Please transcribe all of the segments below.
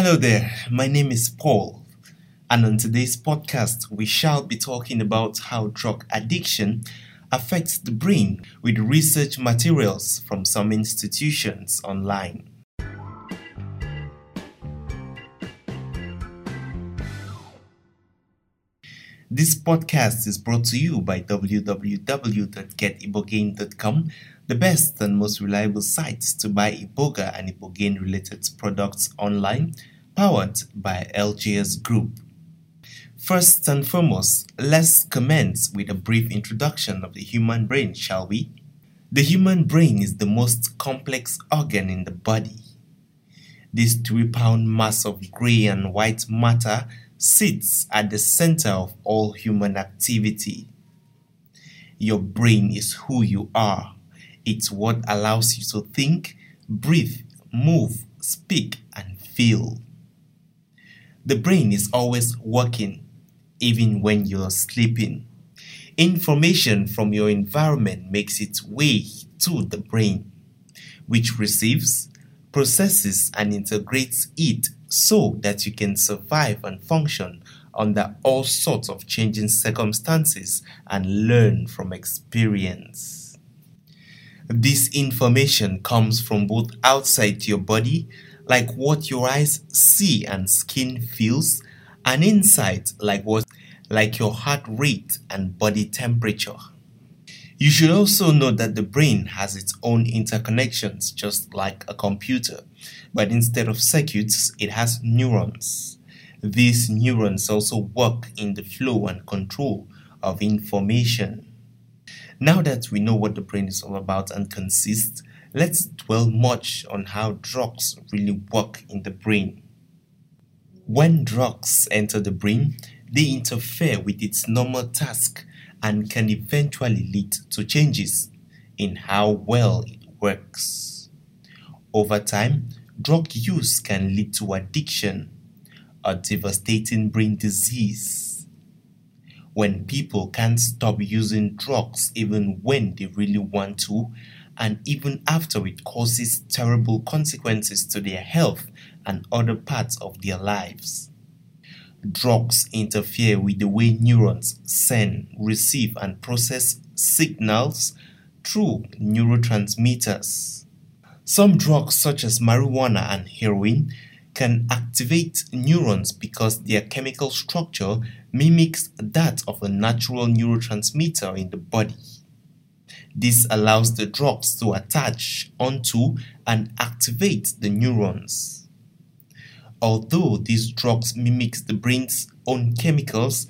Hello there, my name is Paul, and on today's podcast, we shall be talking about how drug addiction affects the brain with research materials from some institutions online. This podcast is brought to you by www.getibogaine.com, the best and most reliable site to buy Iboga and Ibogaine related products online, powered by LGS Group. First and foremost, let's commence with a brief introduction of the human brain, shall we? The human brain is the most complex organ in the body. This three pound mass of grey and white matter sits at the center of all human activity. Your brain is who you are. It's what allows you to think, breathe, move, speak, and feel. The brain is always working, even when you're sleeping. Information from your environment makes its way to the brain, which receives, processes, and integrates it so that you can survive and function under all sorts of changing circumstances and learn from experience. This information comes from both outside your body, like what your eyes see and skin feels, and inside, like what like your heart rate and body temperature. You should also know that the brain has its own interconnections, just like a computer, but instead of circuits, it has neurons. These neurons also work in the flow and control of information. Now that we know what the brain is all about and consists, let's dwell much on how drugs really work in the brain. When drugs enter the brain, they interfere with its normal task and can eventually lead to changes in how well it works. Over time, drug use can lead to addiction, a devastating brain disease. When people can't stop using drugs even when they really want to, and even after it causes terrible consequences to their health and other parts of their lives. Drugs interfere with the way neurons send, receive, and process signals through neurotransmitters. Some drugs, such as marijuana and heroin, can activate neurons because their chemical structure mimics that of a natural neurotransmitter in the body. This allows the drugs to attach onto and activate the neurons. Although these drugs mimic the brain's own chemicals,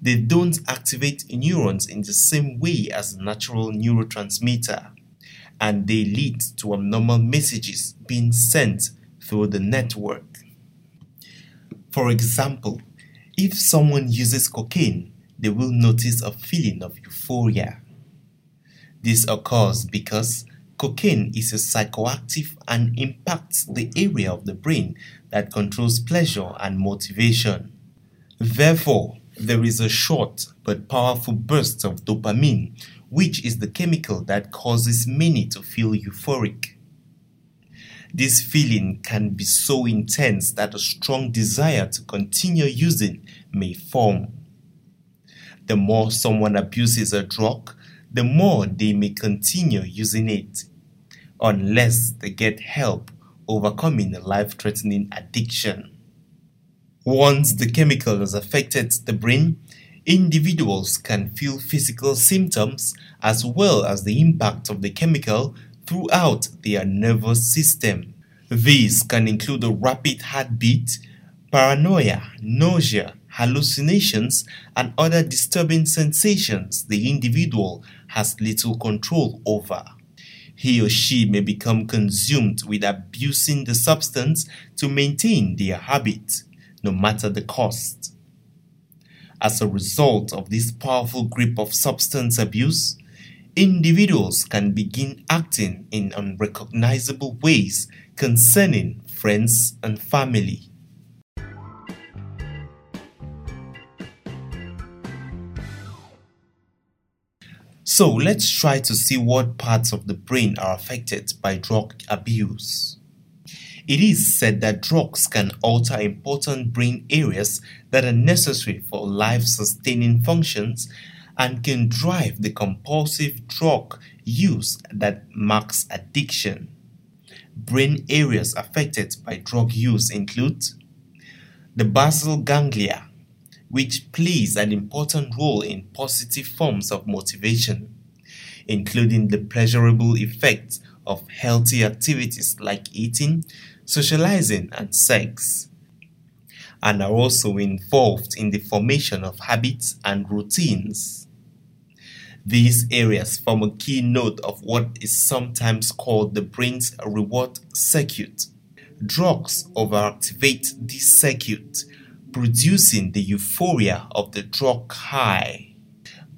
they don't activate neurons in the same way as natural neurotransmitter, and they lead to abnormal messages being sent through the network. For example, if someone uses cocaine, they will notice a feeling of euphoria. This occurs because cocaine is a psychoactive and impacts the area of the brain that controls pleasure and motivation. Therefore, there is a short but powerful burst of dopamine, which is the chemical that causes many to feel euphoric. This feeling can be so intense that a strong desire to continue using may form. The more someone abuses a drug, the more they may continue using it, unless they get help overcoming a life threatening addiction. Once the chemical has affected the brain, individuals can feel physical symptoms as well as the impact of the chemical throughout their nervous system. These can include a rapid heartbeat, paranoia, nausea, hallucinations, and other disturbing sensations the individual has little control over he or she may become consumed with abusing the substance to maintain their habit, no matter the cost. As a result of this powerful grip of substance abuse, individuals can begin acting in unrecognizable ways concerning friends and family. So let's try to see what parts of the brain are affected by drug abuse. It is said that drugs can alter important brain areas that are necessary for life sustaining functions and can drive the compulsive drug use that marks addiction. Brain areas affected by drug use include the basal ganglia, which plays an important role in positive forms of motivation, including the pleasurable effects of healthy activities like eating, socializing, and sex, and are also involved in the formation of habits and routines. These areas form a key node of what is sometimes called the brain's reward circuit. Drugs overactivate this circuit, producing the euphoria of the drug high.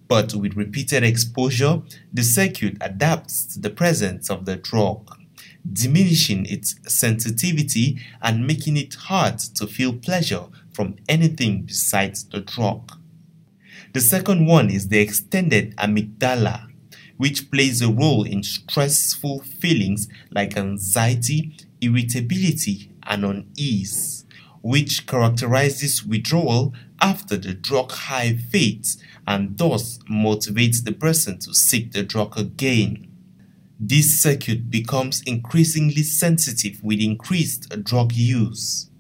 But with repeated exposure, the circuit adapts to the presence of the drug, diminishing its sensitivity and making it hard to feel pleasure from anything besides the drug. The second one is the extended amygdala, which plays a role in stressful feelings like anxiety, irritability, and unease, which characterizes withdrawal after the drug high fades and thus motivates the person to seek the drug again. This circuit becomes increasingly sensitive with increased drug use.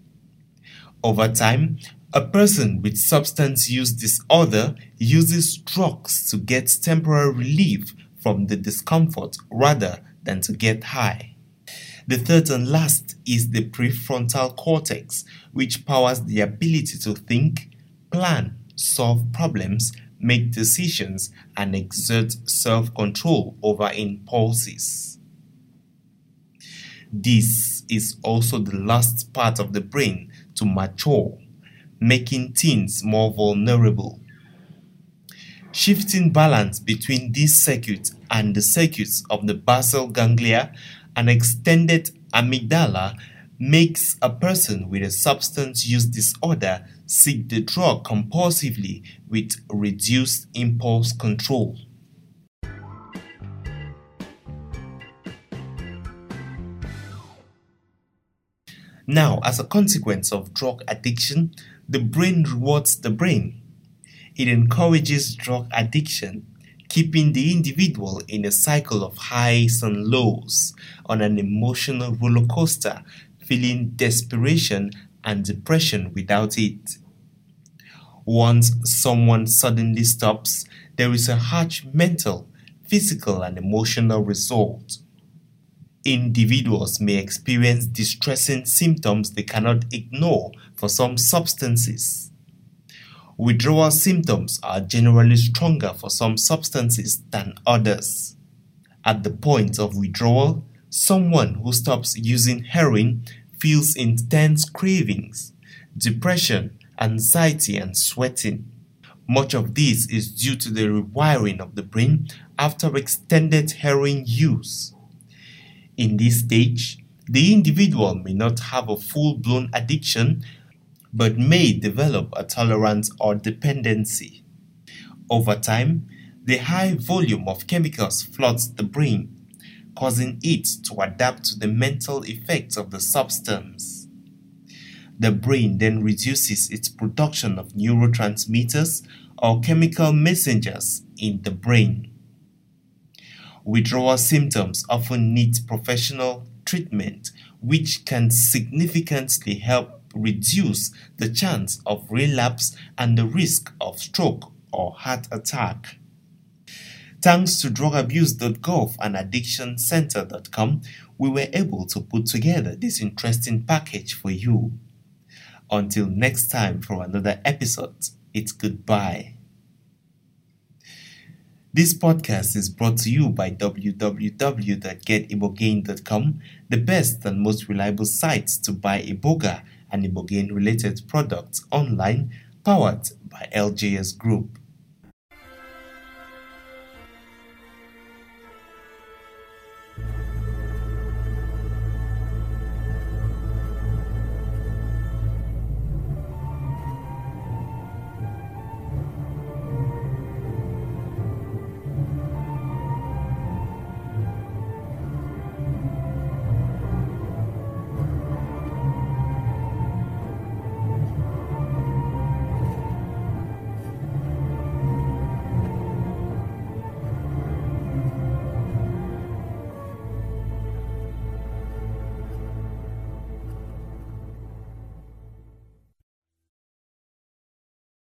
Over time, a person with substance use disorder uses drugs to get temporary relief from the discomfort rather than to get high. The third and last is the prefrontal cortex, which powers the ability to think, plan, solve problems, make decisions, and exert self control over impulses. This is also the last part of the brain to mature making teens more vulnerable. Shifting balance between these circuits and the circuits of the basal ganglia and extended amygdala makes a person with a substance use disorder seek the drug compulsively with reduced impulse control. Now, as a consequence of drug addiction, the brain rewards the brain. It encourages drug addiction, keeping the individual in a cycle of highs and lows on an emotional roller coaster, feeling desperation and depression without it. Once someone suddenly stops, there is a harsh mental, physical, and emotional result. Individuals may experience distressing symptoms they cannot ignore for some substances. Withdrawal symptoms are generally stronger for some substances than others. At the point of withdrawal, someone who stops using heroin feels intense cravings, depression, anxiety, and sweating. Much of this is due to the rewiring of the brain after extended heroin use. In this stage, the individual may not have a full blown addiction but may develop a tolerance or dependency. Over time, the high volume of chemicals floods the brain, causing it to adapt to the mental effects of the substance. The brain then reduces its production of neurotransmitters or chemical messengers in the brain. Withdrawal symptoms often need professional treatment, which can significantly help reduce the chance of relapse and the risk of stroke or heart attack. Thanks to drugabuse.gov and addictioncenter.com, we were able to put together this interesting package for you. Until next time for another episode, it's goodbye. This podcast is brought to you by www.getibogaine.com, the best and most reliable site to buy Iboga and Ibogaine related products online, powered by LJS Group.